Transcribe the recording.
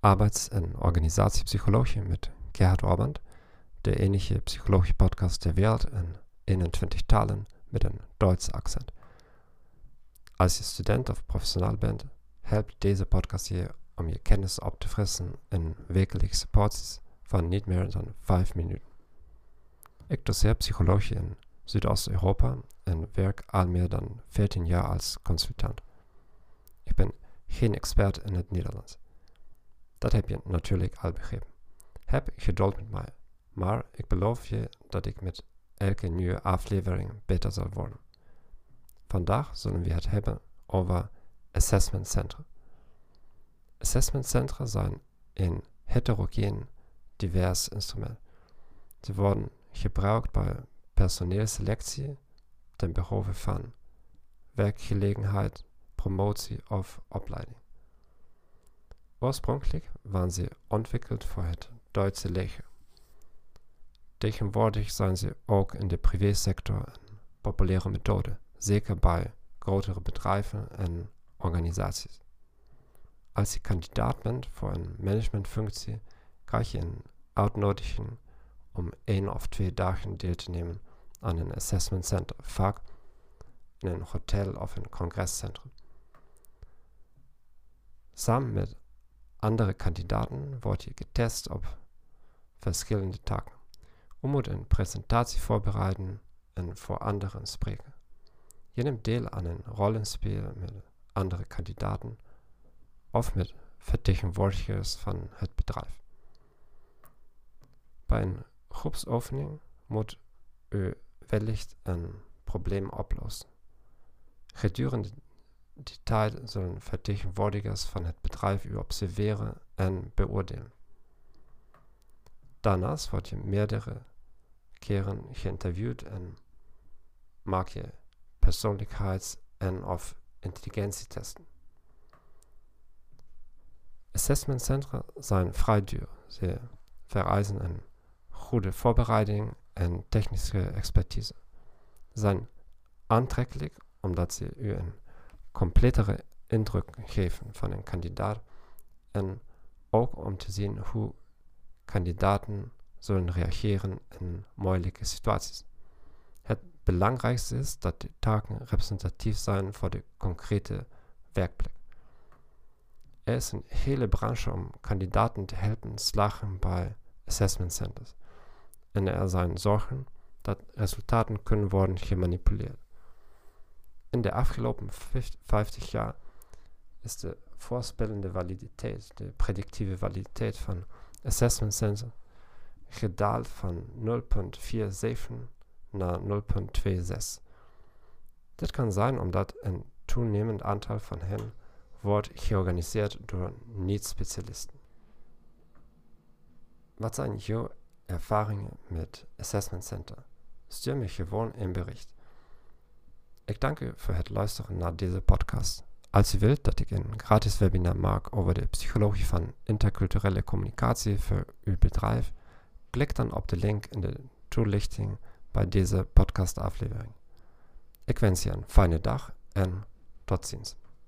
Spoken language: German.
arbeids- en organisatiepsychologie met Gerhard Orband, de enige psychologische podcast ter wereld in 21 talen met een Duitse accent. Als je student of professional bent, helpt deze podcast je kennis op te frissen in wekelijkse porties van niet meer dan 5 minuten. Ik doseer psychologie in Südosteuropa en werk al meer dan 14 jaar als consultant. Geen expert in het Nederlands. Dat heb je natuurlijk al begrepen. Heb geduld met mij, maar ik beloof je dat ik met elke nieuwe aflevering beter zal worden. Vandaag zullen we het hebben over assessment centra. Assessment centra zijn een heterogeen divers instrument. Ze worden gebruikt bij personeelselectie ten behoeve van werkgelegenheid, promotie of opleiding. Oorspronkelijk waren ze ontwikkeld voor het Duitse leger. Tegenwoordig zijn ze ook in de privésector een populaire methode, zeker bij grotere bedrijven en organisaties. Als je kandidaat bent voor een managementfunctie, krijg je een uitnodiging om één of twee dagen deel aan een assessment center, vaak in een hotel of een congrescentrum. Samen met andere kandidaten wordt je getest op verschillende taken. Je moet een presentatie voorbereiden en voor anderen spreken. Je neemt deel aan een rollenspel met andere kandidaten of met vertegenwoordigers van het bedrijf. Bij een groepsoefening moet u wellicht een probleem oplossen. Gedurende die tijd zullen vertegenwoordigers van het bedrijf u observeren en beoordelen. Daarnaast word je meerdere keren geïnterviewd en maak je persoonlijkheids- en of intelligentietesten. Assessmentcentra zijn vrij duur. Ze vereisen een goede voorbereiding en technische expertise. Ze zijn aantrekkelijk omdat u een completere indruk geven van een kandidaat en ook om te zien hoe kandidaten zullen reageren in moeilijke situaties. Het belangrijkste is dat de taken representatief zijn voor de concrete werkplek. Er is een hele branche om kandidaten te helpen slagen bij assessment centers. En er zijn zorgen dat resultaten kunnen worden gemanipuleerd. In de afgelopen 50 jaar is de voorspellende validiteit, de predictieve validiteit van assessment centers gedaald van 0.47 naar 0.26. Dit kan zijn omdat een toenemend aantal van hen wordt georganiseerd door niet-specialisten. Wat zijn jouw ervaringen met Assessment Center? Stuur me gewoon een bericht. Ik dank u voor het naar deze podcast. Als u wilt dat ik een gratis webinar maak over de psychologie van interculturele communicatie voor uw bedrijf, klik dan op de link in de toelichting bij deze podcastaflevering. Ik wens je een fijne dag en tot ziens.